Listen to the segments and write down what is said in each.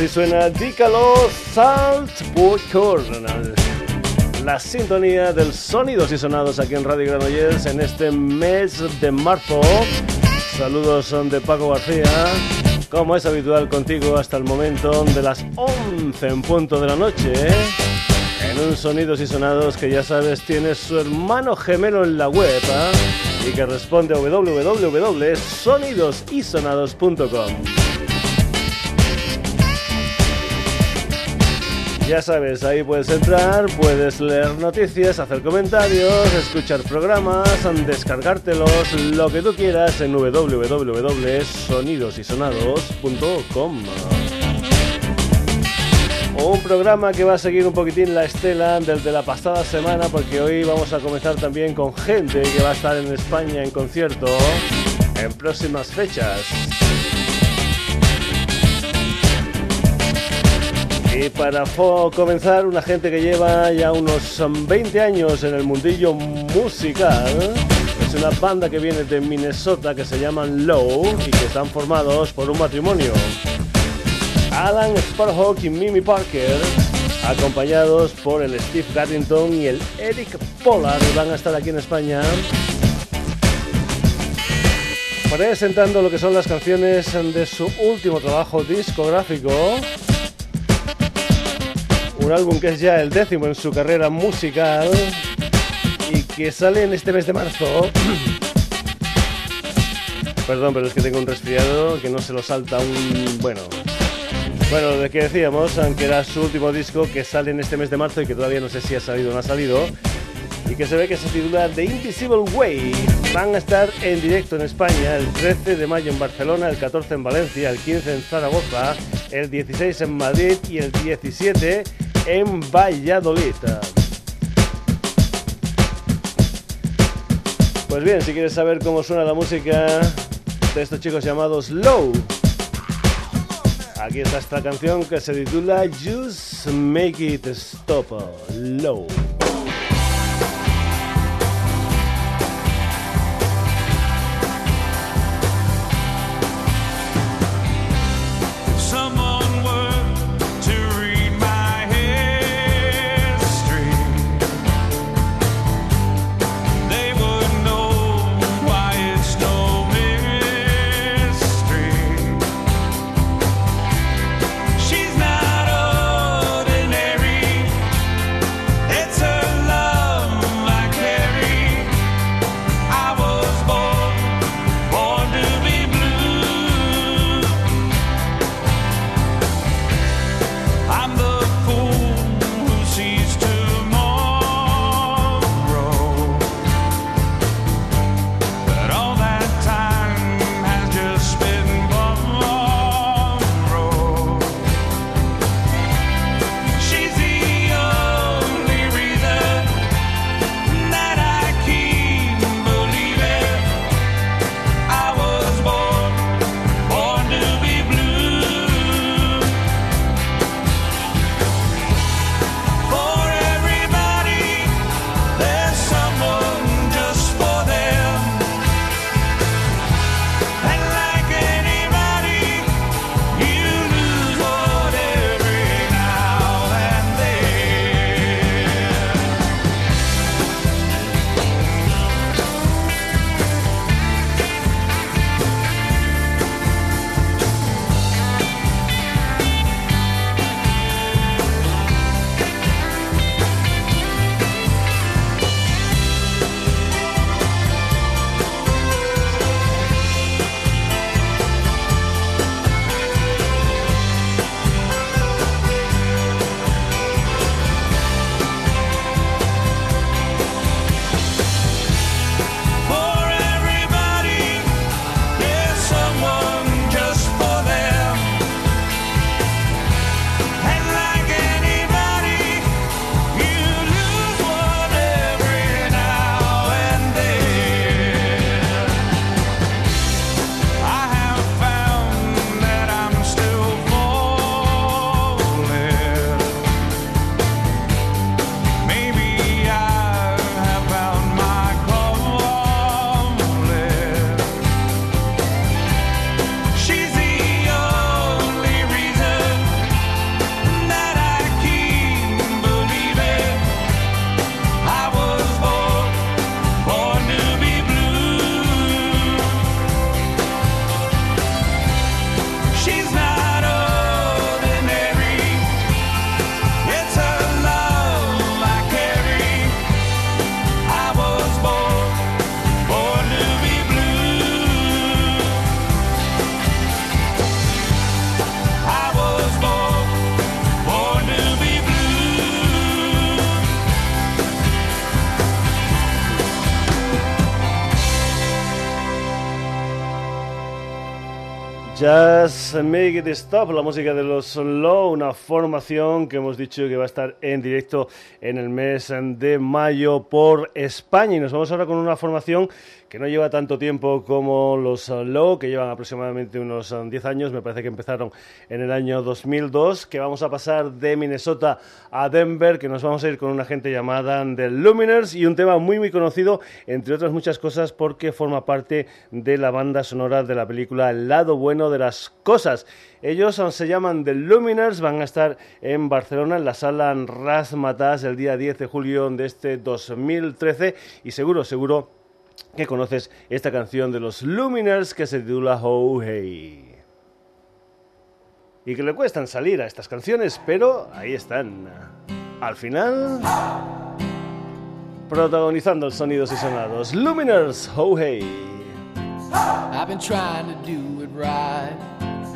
Así suena Dícalo Salzburg la sintonía del sonidos y sonados aquí en Radio Granollers en este mes de marzo. Saludos son de Paco García, como es habitual contigo hasta el momento de las 11 en punto de la noche. En un sonidos y sonados que ya sabes tiene su hermano gemelo en la web ¿eh? y que responde a www.sonidosysonados.com. Ya sabes, ahí puedes entrar, puedes leer noticias, hacer comentarios, escuchar programas, descargártelos, lo que tú quieras en www.sonidosysonados.com. Un programa que va a seguir un poquitín la estela del de la pasada semana porque hoy vamos a comenzar también con gente que va a estar en España en concierto en próximas fechas. Y para comenzar, una gente que lleva ya unos 20 um, años en el mundillo musical. Es una banda que viene de Minnesota que se llaman Low y que están formados por un matrimonio. Alan Sparhawk y Mimi Parker, acompañados por el Steve Gaddington y el Eric Pollard, van a estar aquí en España presentando lo que son las canciones de su último trabajo discográfico un álbum que es ya el décimo en su carrera musical y que sale en este mes de marzo. Perdón, pero es que tengo un resfriado que no se lo salta un... bueno... Bueno, de que decíamos, aunque era su último disco que sale en este mes de marzo y que todavía no sé si ha salido o no ha salido, y que se ve que se titula The Invisible Way. Van a estar en directo en España el 13 de mayo en Barcelona, el 14 en Valencia, el 15 en Zaragoza, el 16 en Madrid y el 17 en Valladolid. Pues bien, si quieres saber cómo suena la música de estos chicos llamados Low, aquí está esta canción que se titula Just Make It Stop Low. Just Make It Stop, la música de los Low, una formación que hemos dicho que va a estar en directo en el mes de mayo por España. Y nos vamos ahora con una formación que no lleva tanto tiempo como los uh, Low, que llevan aproximadamente unos 10 uh, años, me parece que empezaron en el año 2002, que vamos a pasar de Minnesota a Denver, que nos vamos a ir con una gente llamada The Luminers y un tema muy muy conocido, entre otras muchas cosas, porque forma parte de la banda sonora de la película El lado bueno de las cosas. Ellos uh, se llaman The Luminers, van a estar en Barcelona en la sala Rasmatas el día 10 de julio de este 2013 y seguro, seguro que conoces esta canción de los Luminers que se titula Oh Hey. Y que le cuestan salir a estas canciones, pero ahí están. Al final, protagonizando el sonidos y sonados. Luminers, oh hey. I've been trying to do it right.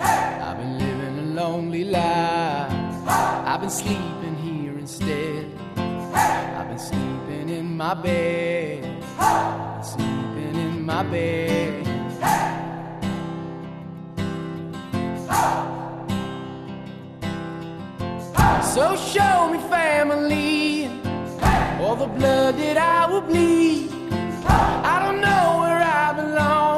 I've been living a lonely life. I've been sleeping here instead. I've been sleeping in my bed. sleeping in my bed. So show me family, all the blood that I will bleed. I don't know where I belong.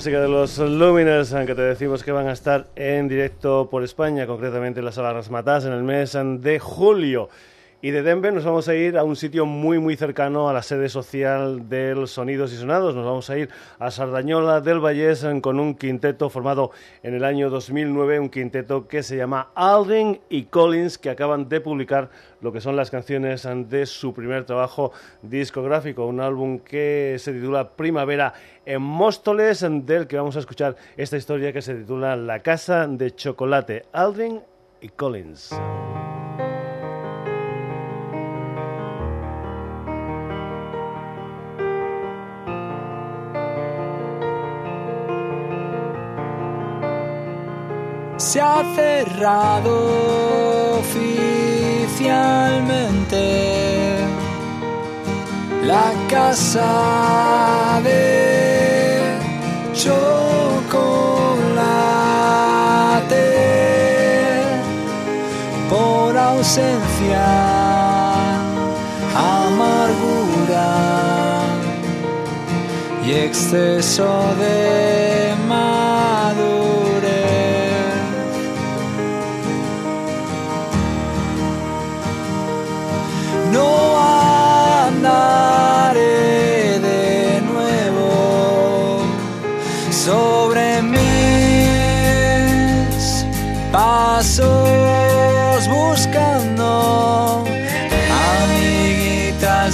Música de los Luminers, aunque te decimos que van a estar en directo por España, concretamente en las Sala Rasmatas, en el mes de julio. Y de Denver nos vamos a ir a un sitio muy muy cercano a la sede social del Sonidos y Sonados. Nos vamos a ir a Sardañola del Vallés con un quinteto formado en el año 2009, un quinteto que se llama Aldrin y Collins, que acaban de publicar lo que son las canciones de su primer trabajo discográfico, un álbum que se titula Primavera en Móstoles, del que vamos a escuchar esta historia que se titula La Casa de Chocolate, Aldrin y Collins. Se ha cerrado oficialmente. La casa de chocolate. Por ausencia, amargura y exceso de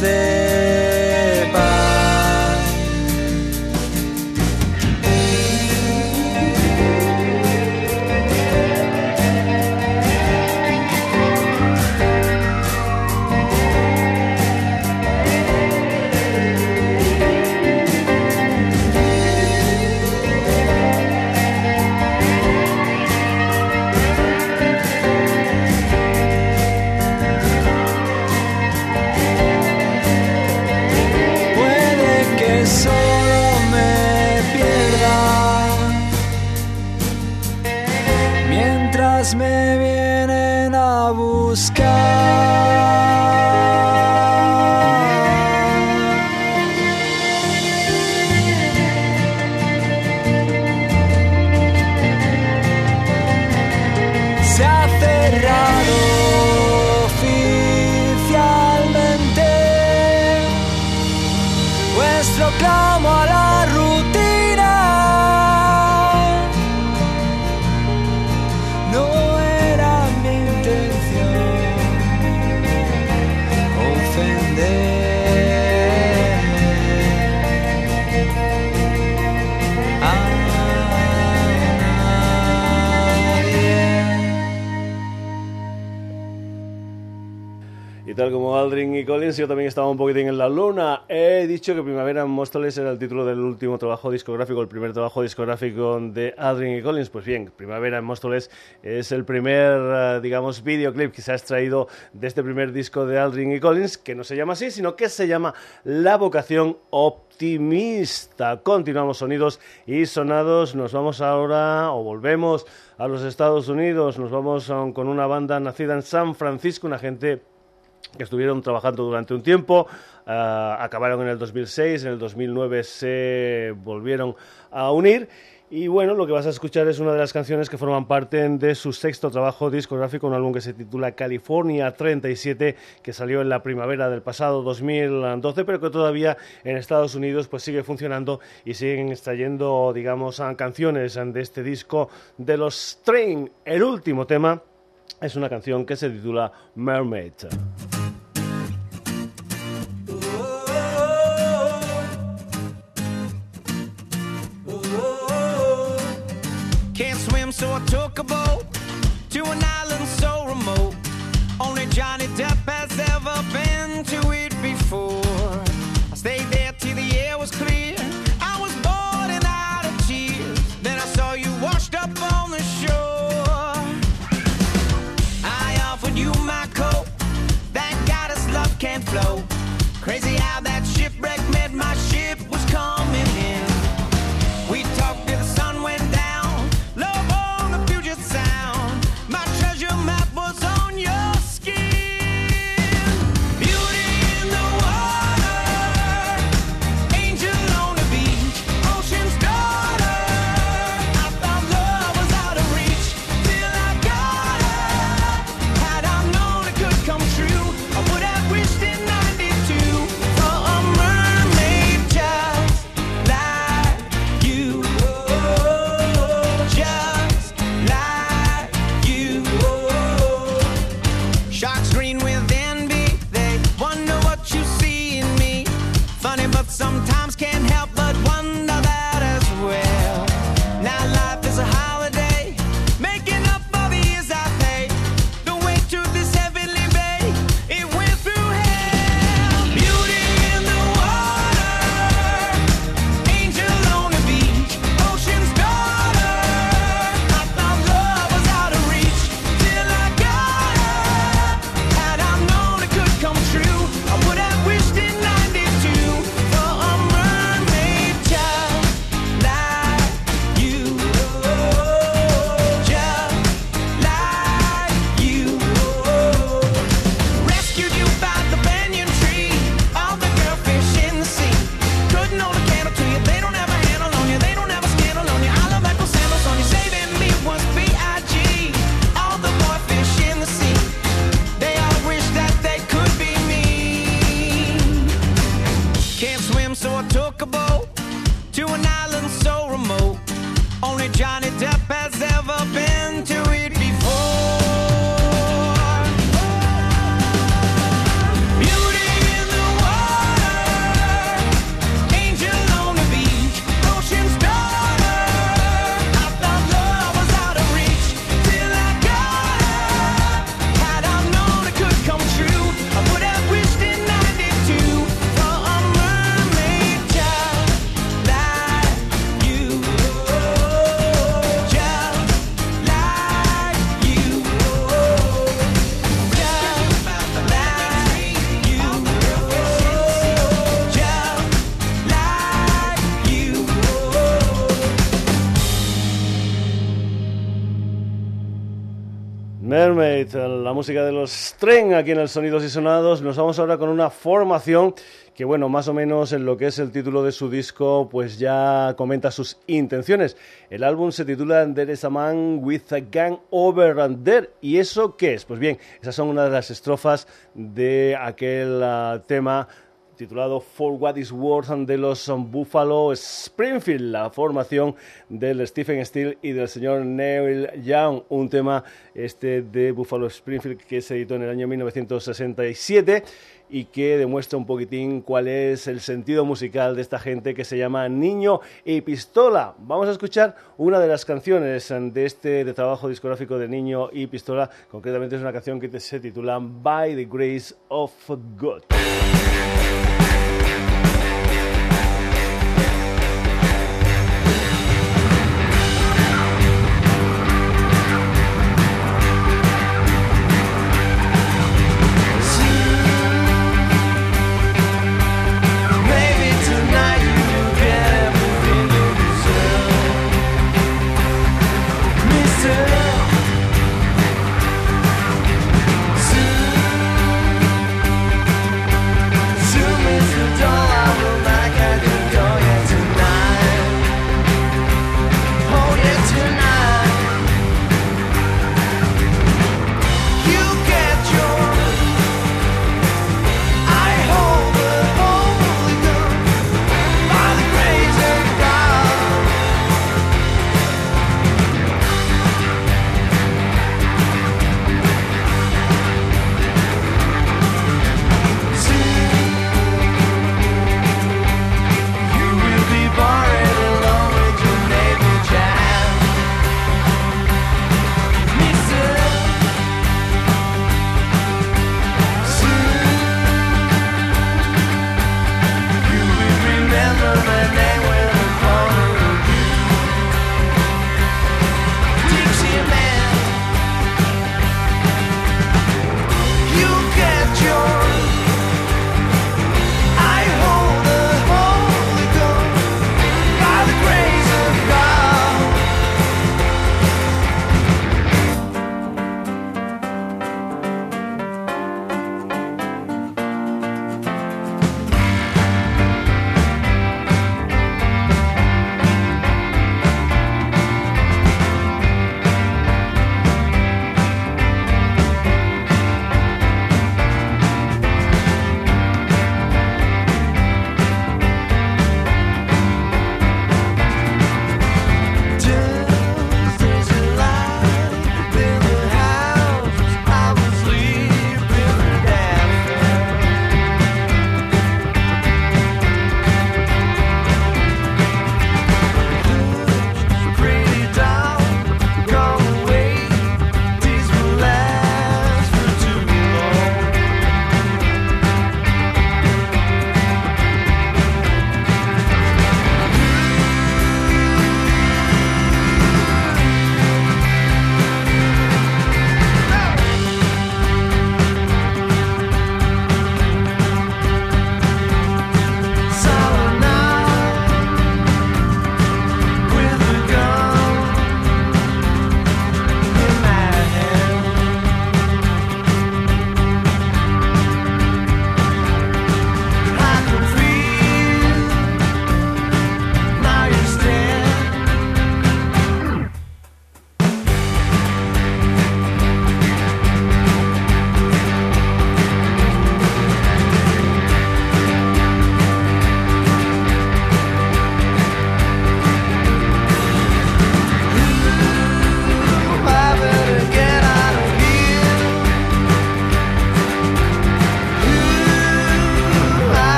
amiguitas me vienen a buscar. Yo también estaba un poquitín en la luna. He dicho que Primavera en Móstoles era el título del último trabajo discográfico, el primer trabajo discográfico de Aldrin y Collins. Pues bien, Primavera en Móstoles es el primer, eh, digamos, videoclip que se ha extraído de este primer disco de Aldrin y Collins, que no se llama así, sino que se llama La vocación optimista. Continuamos sonidos y sonados. Nos vamos ahora, o volvemos a los Estados Unidos. Nos vamos con una banda nacida en San Francisco, una gente que estuvieron trabajando durante un tiempo, eh, acabaron en el 2006, en el 2009 se volvieron a unir. Y bueno, lo que vas a escuchar es una de las canciones que forman parte de su sexto trabajo discográfico, un álbum que se titula California 37, que salió en la primavera del pasado 2012, pero que todavía en Estados Unidos pues sigue funcionando y siguen extrayendo, digamos, canciones de este disco de los Train. El último tema es una canción que se titula Mermaid. So I took a boat to an island so remote. Only Johnny Depp has ever been de los String aquí en el Sonidos y Sonados. Nos vamos ahora con una formación que, bueno, más o menos en lo que es el título de su disco, pues ya comenta sus intenciones. El álbum se titula There is a Man with a Gang Over and. ¿Y eso qué es? Pues bien, esas son una de las estrofas de aquel ah, tema titulado For What Is Worth de los Buffalo Springfield, la formación del Stephen Steele y del señor Neil Young, un tema este de Buffalo Springfield que se editó en el año 1967 y que demuestra un poquitín cuál es el sentido musical de esta gente que se llama Niño y Pistola. Vamos a escuchar una de las canciones de este de trabajo discográfico de Niño y Pistola, concretamente es una canción que se titula By the Grace of God.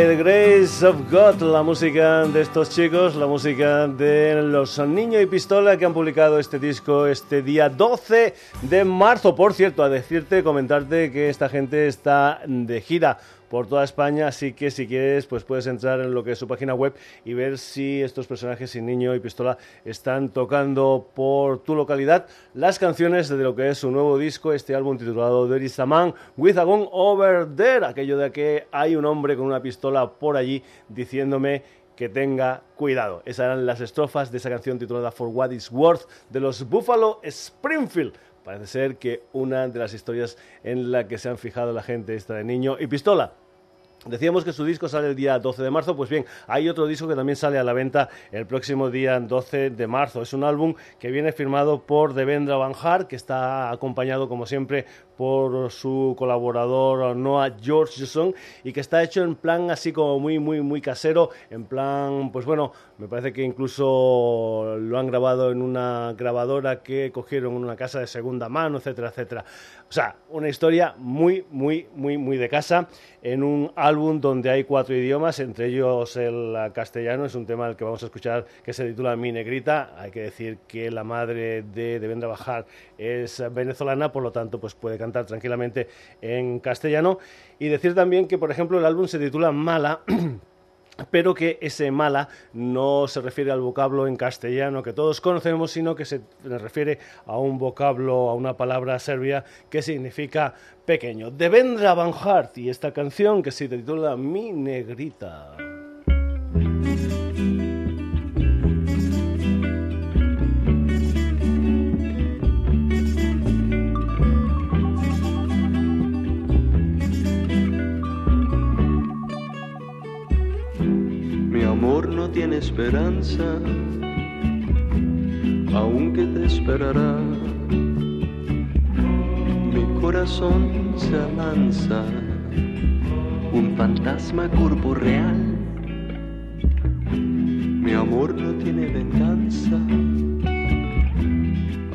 By the Grace of God, la música de estos chicos, la música de los Niños y Pistola que han publicado este disco este día 12 de marzo. Por cierto, a decirte, comentarte que esta gente está de gira por toda España, así que si quieres, pues puedes entrar en lo que es su página web y ver si estos personajes sin niño y pistola están tocando por tu localidad las canciones de lo que es su nuevo disco, este álbum titulado There is a Man with a Gun Over There, aquello de que hay un hombre con una pistola por allí diciéndome que tenga cuidado. Esas eran las estrofas de esa canción titulada For What Is Worth de los Buffalo Springfield. Parece ser que una de las historias en la que se han fijado la gente esta de niño y pistola. Decíamos que su disco sale el día 12 de marzo, pues bien, hay otro disco que también sale a la venta el próximo día 12 de marzo. Es un álbum que viene firmado por Devendra Banjar, que está acompañado, como siempre, por su colaborador Noah Georgeson y que está hecho en plan así como muy, muy, muy casero, en plan, pues bueno, me parece que incluso lo han grabado en una grabadora que cogieron en una casa de segunda mano, etcétera, etcétera. O sea, una historia muy, muy, muy, muy de casa en un álbum donde hay cuatro idiomas, entre ellos el castellano, es un tema al que vamos a escuchar que se titula Mi Negrita. Hay que decir que la madre de Devendra Bajar es venezolana, por lo tanto, pues puede cantar tranquilamente en castellano. Y decir también que, por ejemplo, el álbum se titula Mala. pero que ese mala no se refiere al vocablo en castellano que todos conocemos, sino que se refiere a un vocablo, a una palabra serbia que significa pequeño. Devendra Van Hart y esta canción que se titula Mi Negrita. Esperanza, aunque te esperará. Mi corazón se avanza, un fantasma corporeal. Mi amor no tiene venganza,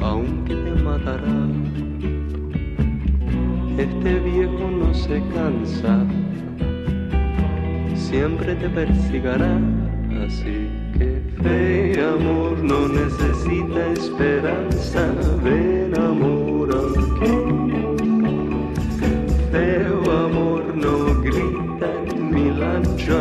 aunque te matará. Este viejo no se cansa, siempre te persigará. Así que fe y amor no necesita esperanza, ven amor aquí. Feo amor no grita en mi lancha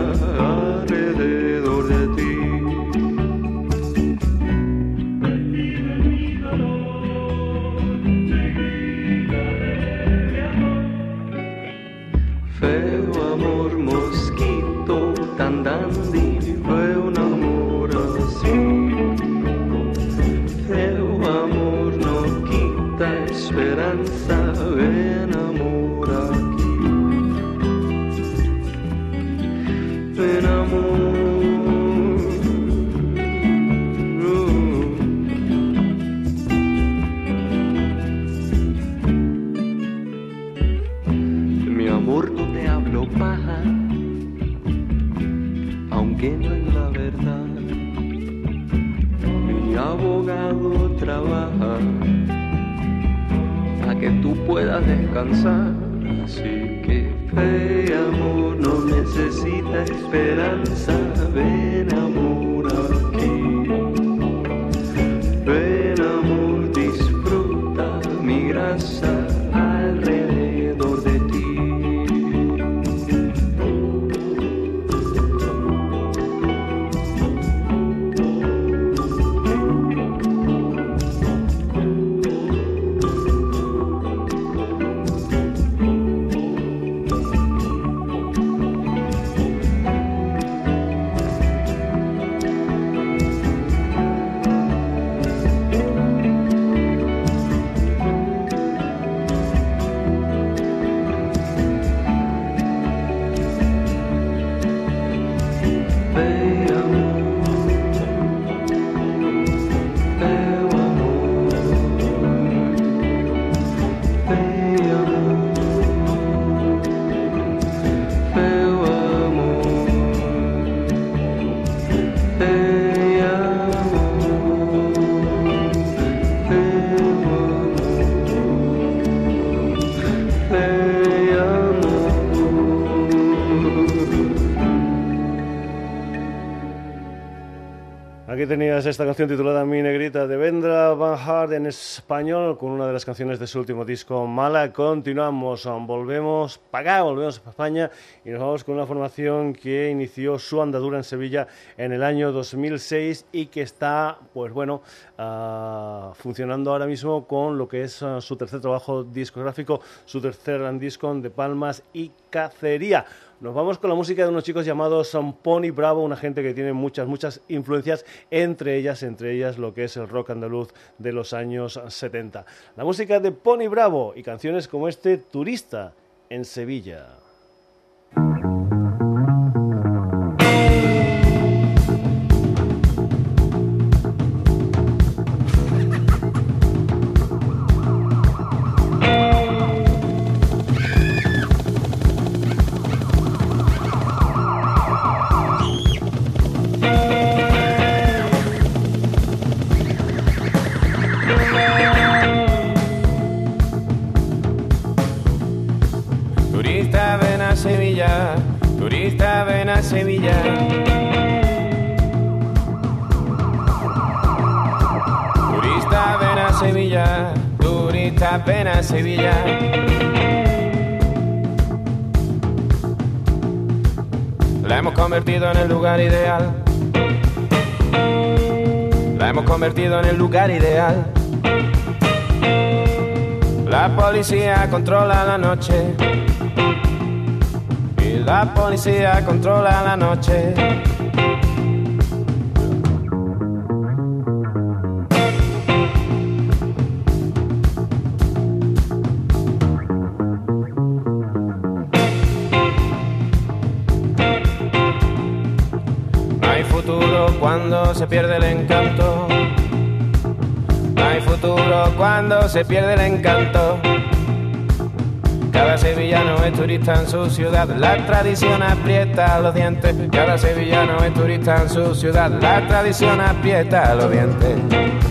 trabaja para que tú puedas descansar. Así que fe amor no necesita esperanza. Ven amor Tenías esta canción titulada Mi Negrita de Vendra Van Hart en español con una de las canciones de su último disco Mala. Continuamos, volvemos para acá, volvemos a España y nos vamos con una formación que inició su andadura en Sevilla en el año 2006 y que está, pues bueno, uh, funcionando ahora mismo con lo que es uh, su tercer trabajo discográfico, su tercer disco de Palmas y Cacería. Nos vamos con la música de unos chicos llamados Pony Bravo, una gente que tiene muchas, muchas influencias, entre ellas, entre ellas lo que es el rock andaluz de los años 70. La música de Pony Bravo y canciones como este Turista en Sevilla. Convertido en el lugar ideal. La policía controla la noche. Y la policía controla la noche. cuando se pierde el se pierde el encanto. Cada sevillano es turista en su ciudad, la tradición aprieta los dientes. Cada sevillano es turista en su ciudad, la tradición aprieta los dientes.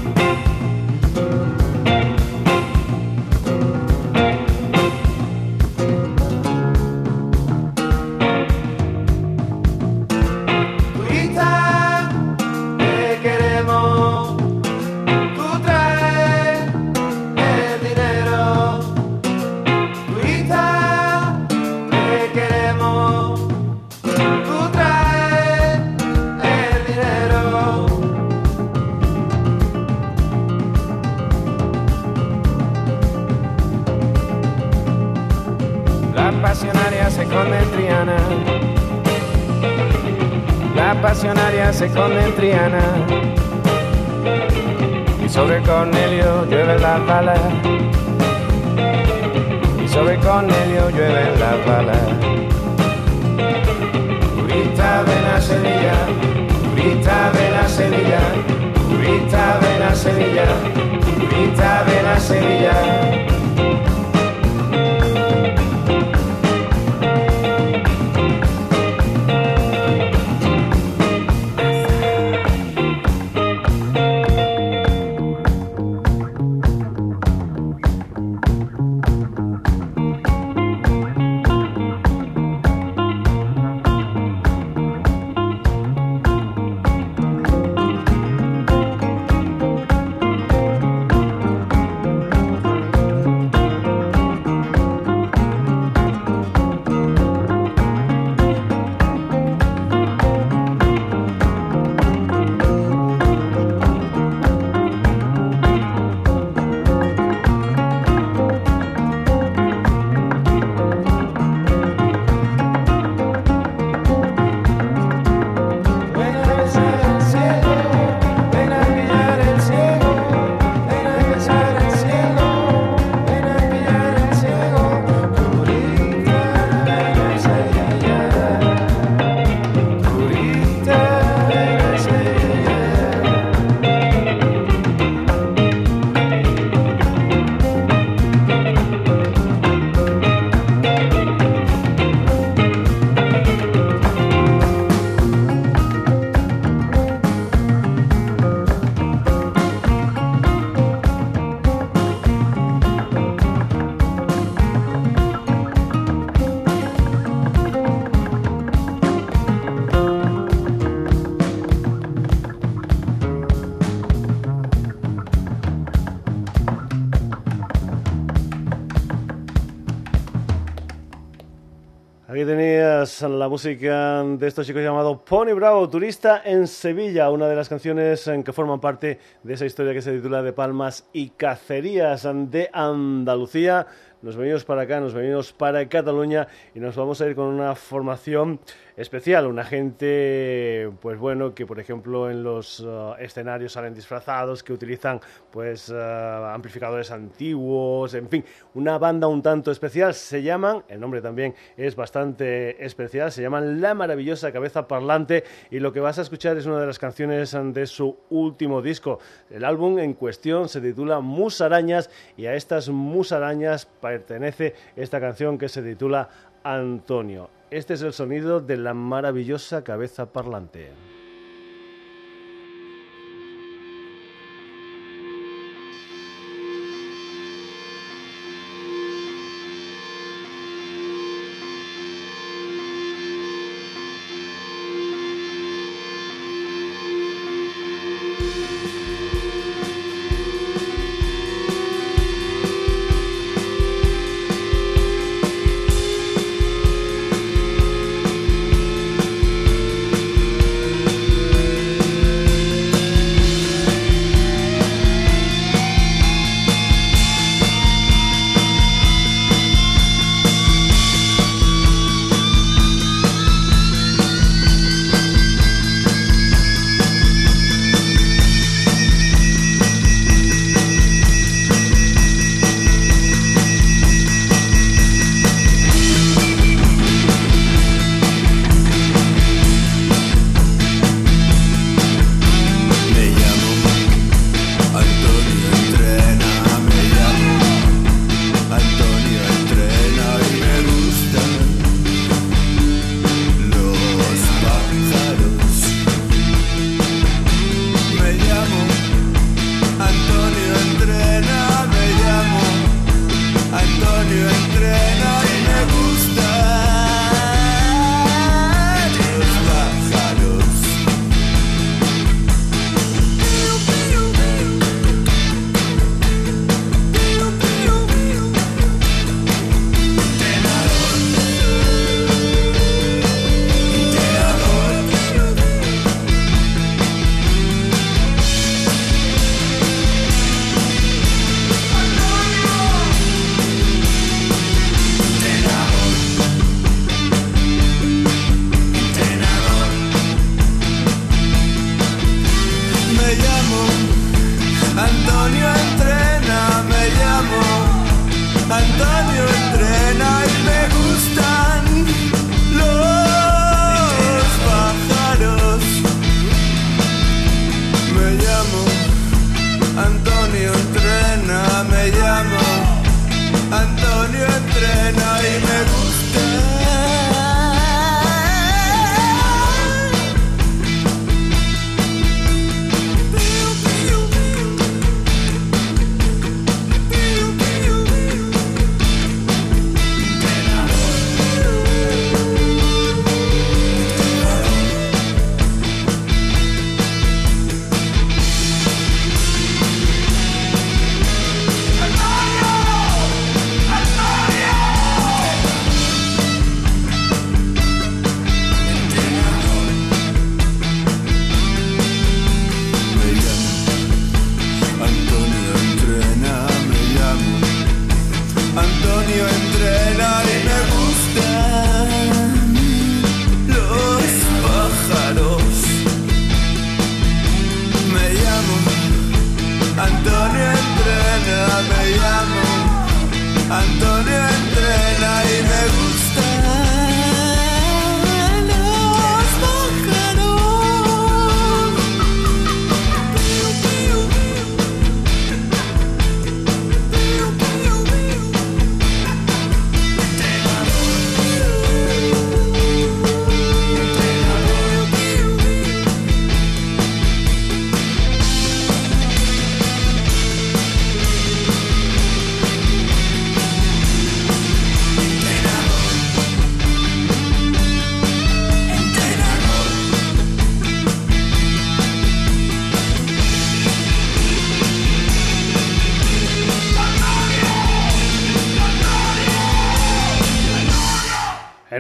La música de estos chicos llamado Pony Bravo, Turista en Sevilla, una de las canciones en que forman parte de esa historia que se titula De Palmas y Cacerías de Andalucía. Nos venimos para acá, nos venimos para Cataluña y nos vamos a ir con una formación especial, una gente, pues bueno, que por ejemplo en los uh, escenarios salen disfrazados, que utilizan pues uh, amplificadores antiguos, en fin, una banda un tanto especial, se llaman, el nombre también es bastante especial, se llaman La Maravillosa Cabeza Parlante y lo que vas a escuchar es una de las canciones de su último disco. El álbum en cuestión se titula Musarañas y a estas musarañas pertenece esta canción que se titula Antonio. Este es el sonido de la maravillosa cabeza parlante.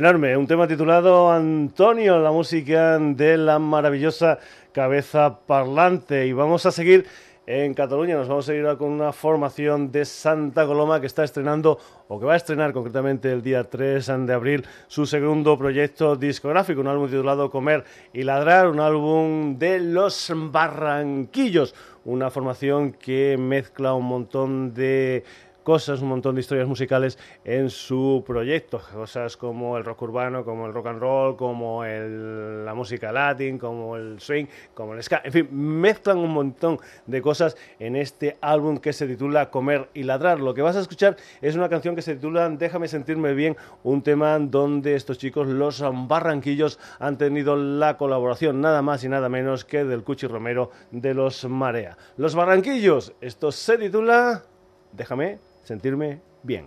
Un tema titulado Antonio, la música de la maravillosa cabeza parlante. Y vamos a seguir en Cataluña, nos vamos a ir con una formación de Santa Coloma que está estrenando, o que va a estrenar concretamente el día 3 de abril, su segundo proyecto discográfico, un álbum titulado Comer y Ladrar, un álbum de los Barranquillos, una formación que mezcla un montón de cosas, un montón de historias musicales en su proyecto, cosas como el rock urbano, como el rock and roll, como la música latín, como el swing, como el ska, en fin, mezclan un montón de cosas en este álbum que se titula Comer y Ladrar. Lo que vas a escuchar es una canción que se titula Déjame sentirme bien, un tema donde estos chicos, los barranquillos, han tenido la colaboración nada más y nada menos que del Cuchi Romero de los Marea. Los barranquillos, esto se titula Déjame sentirme bien.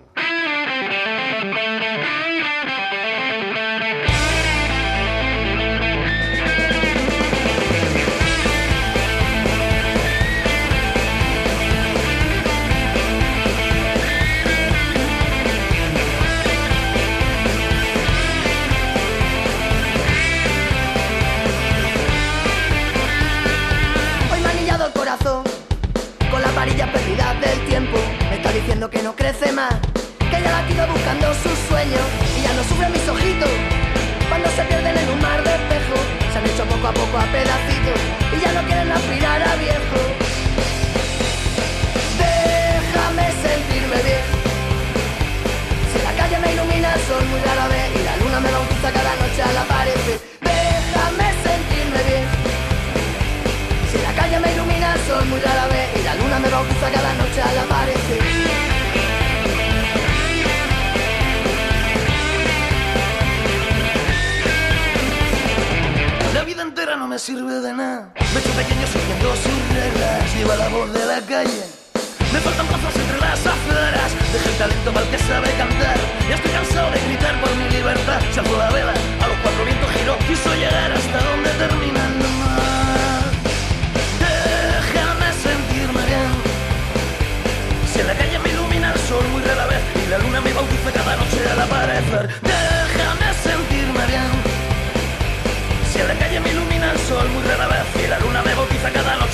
Diciendo que no crece más, que ya latido buscando sus sueños y ya no sufren mis ojitos cuando se pierden en un mar de espejo. Se han hecho poco a poco a pedacitos y ya no quieren aspirar a viejo. Déjame sentirme bien. Si la calle me ilumina el sol muy rara vez y la luna me bautiza cada noche al aparecer. Déjame sentirme bien. Si la calle me ilumina el sol muy rara vez y la luna me bautiza cada noche al aparecer. Me sirve de nada. Me he hecho pequeño siguiendo sus reglas. Lleva la voz de la calle. Me faltan brazos entre las aceras. Deja el talento mal que sabe cantar. Ya estoy cansado de gritar por mi libertad. Se la vela, a los cuatro vientos giró. Quiso llegar hasta donde termina el mar. Déjame sentirme bien. Si en la calle me ilumina el sol muy rara vez y la luna me bautiza cada noche al aparecer.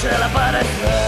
Bautiza cada noche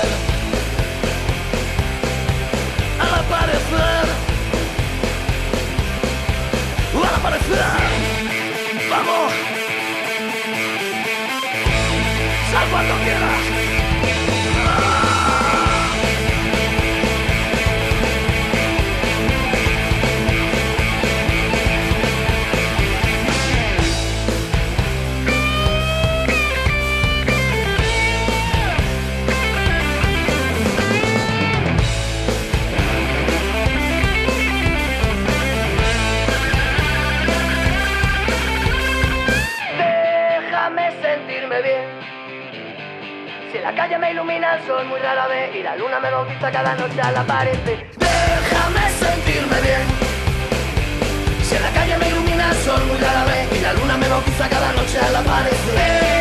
me ilumina el sol muy rara vez y la luna me bautiza cada noche al aparecer. Déjame sentirme bien. Si en la calle me ilumina el sol muy rara vez y la luna me bautiza cada noche al aparecer.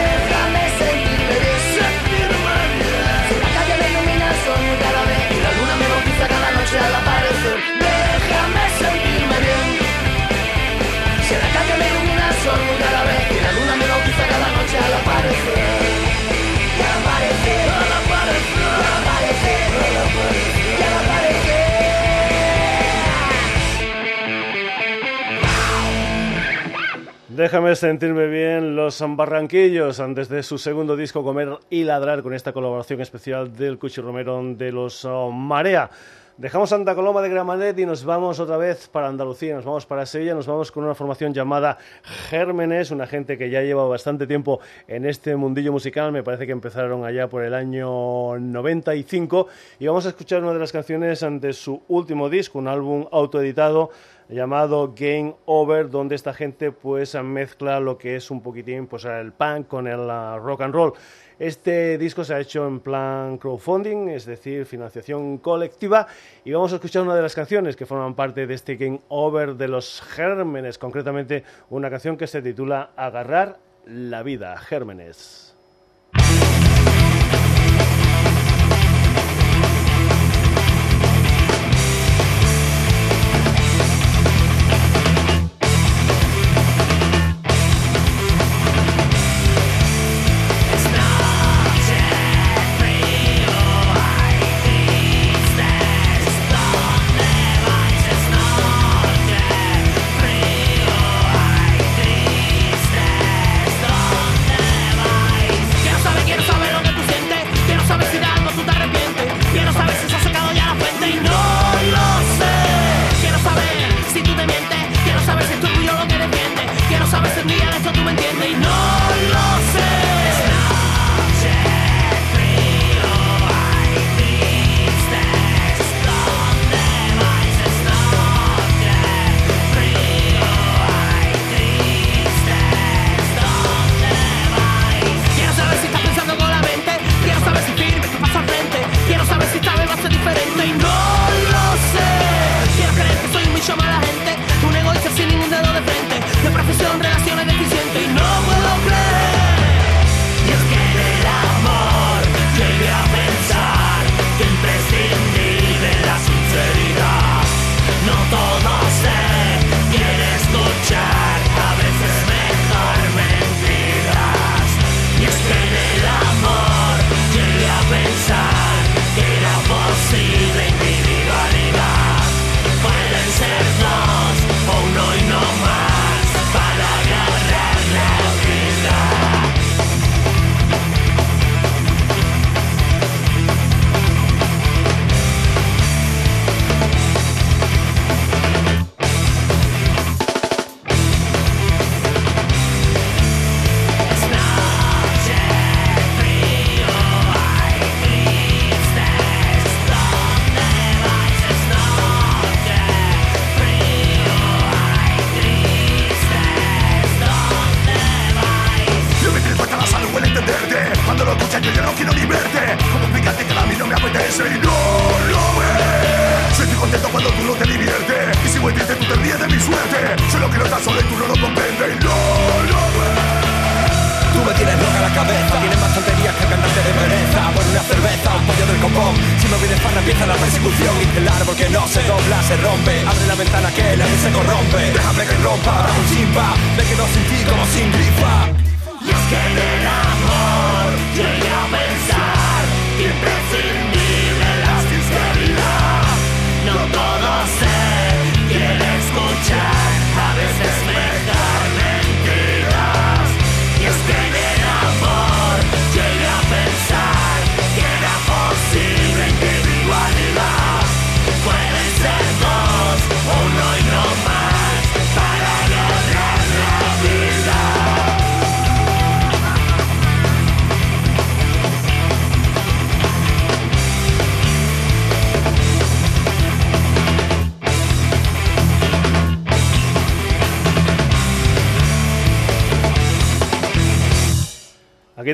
Déjame sentirme bien los Barranquillos antes de su segundo disco Comer y Ladrar con esta colaboración especial del Cuchi Romero de los oh, Marea. Dejamos Santa Coloma de Gramanet y nos vamos otra vez para Andalucía, nos vamos para Sevilla, nos vamos con una formación llamada Gérmenes, una gente que ya lleva bastante tiempo en este mundillo musical, me parece que empezaron allá por el año 95 y vamos a escuchar una de las canciones de su último disco, un álbum autoeditado llamado Game Over, donde esta gente pues mezcla lo que es un poquitín pues el punk con el uh, rock and roll. Este disco se ha hecho en plan crowdfunding, es decir, financiación colectiva, y vamos a escuchar una de las canciones que forman parte de este Game Over de los Gérmenes, concretamente una canción que se titula Agarrar la vida, Gérmenes.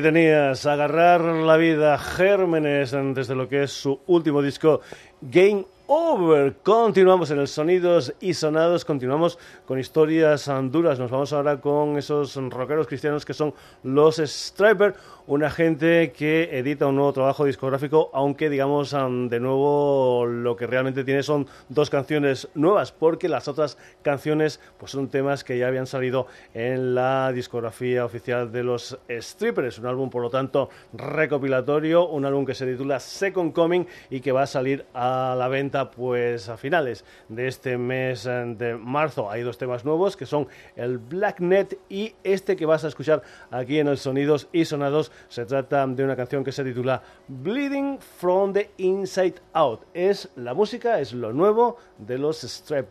Tenías Agarrar la vida Gérmenes antes de lo que es su último disco Game Over. Continuamos en el Sonidos y Sonados, continuamos con historias anduras. Nos vamos ahora con esos rockeros cristianos que son los Striper una gente que edita un nuevo trabajo discográfico, aunque digamos de nuevo lo que realmente tiene son dos canciones nuevas, porque las otras canciones pues son temas que ya habían salido en la discografía oficial de los Strippers, un álbum por lo tanto recopilatorio, un álbum que se titula Second Coming y que va a salir a la venta pues a finales de este mes eh, de marzo. Hay dos temas nuevos que son el Black Net y este que vas a escuchar aquí en el Sonidos y Sonados se trata de una canción que se titula Bleeding from the Inside Out. Es la música, es lo nuevo de los Strep.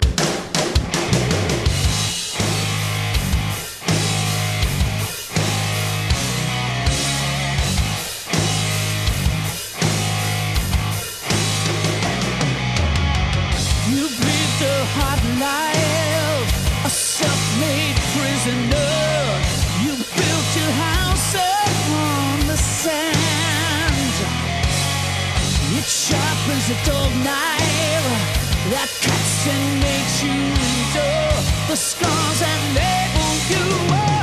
cold knife that cuts and makes you endure the scars that label you.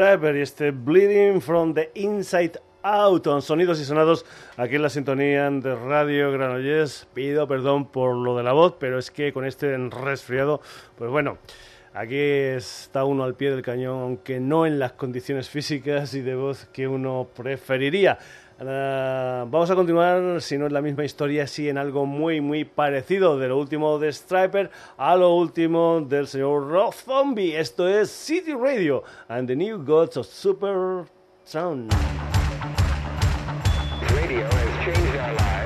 Striper y este Bleeding from the Inside Out, con sonidos y sonados aquí en la sintonía de Radio Granollers. Pido perdón por lo de la voz, pero es que con este resfriado, pues bueno, aquí está uno al pie del cañón, aunque no en las condiciones físicas y de voz que uno preferiría. Vamos a continuar, si no es la misma historia, sí en algo muy, muy parecido, de lo último de Striper a lo último del señor Rob Zombie. Esto es City Radio and the New Gods of Super Sound. Radio has changed our lives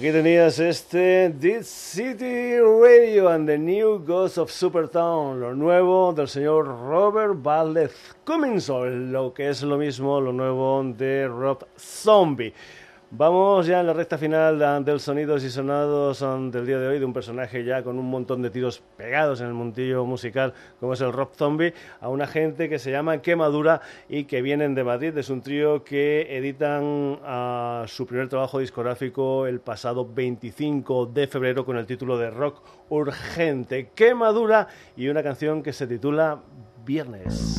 Aquí tenías este This City Radio and the New Ghost of Supertown, lo nuevo del señor Robert Valdez Cummings, o lo que es lo mismo, lo nuevo de Rob Zombie. Vamos ya en la recta final de- del sonidos y sonados um, del día de hoy, de un personaje ya con un montón de tiros pegados en el montillo musical, como es el Rob Zombie, a una gente que se llama Quemadura y que vienen de Madrid. Es un trío que editan ah, su primer trabajo discográfico el pasado 25 de febrero con el título de Rock Urgente. Quemadura y una canción que se titula Viernes.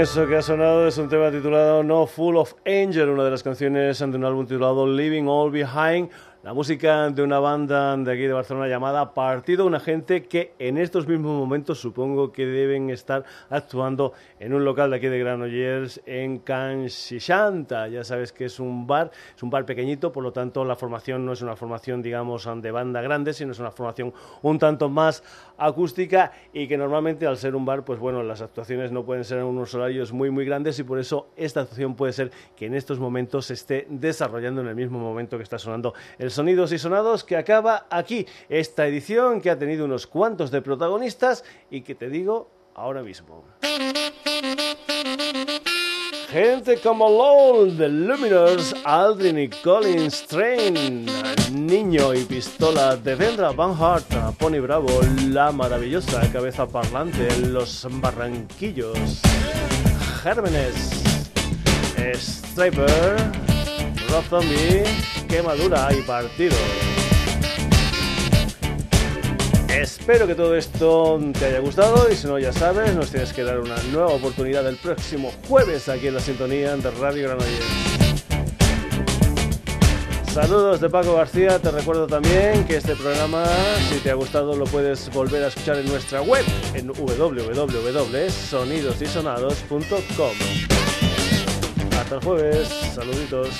eso que ha sonado es un tema titulado No Full of Angel, una de las canciones ante un álbum titulado Leaving All Behind, la música de una banda de aquí de Barcelona llamada Partido, una gente que en estos mismos momentos supongo que deben estar actuando en un local de aquí de Granollers en Can Xixanta. Ya sabes que es un bar, es un bar pequeñito, por lo tanto la formación no es una formación, digamos, de banda grande, sino es una formación un tanto más acústica y que normalmente al ser un bar, pues bueno, las actuaciones no pueden ser en unos horarios muy muy grandes y por eso esta actuación puede ser que en estos momentos se esté desarrollando en el mismo momento que está sonando el Sonidos y Sonados que acaba aquí esta edición que ha tenido unos cuantos de protagonistas y que te digo ahora mismo. Gente como LOL, The Luminers, Aldrin y Collins Train, Niño y Pistola, Devendra Van Hart, Pony Bravo, La Maravillosa Cabeza Parlante, Los Barranquillos, Gérmenes, Striper, Rob Zombie, Quemadura y Partido. Espero que todo esto te haya gustado y si no ya sabes, nos tienes que dar una nueva oportunidad el próximo jueves aquí en la sintonía de Radio Granollers. Saludos de Paco García, te recuerdo también que este programa, si te ha gustado, lo puedes volver a escuchar en nuestra web en www.sonidosysonados.com. Hasta el jueves, saluditos.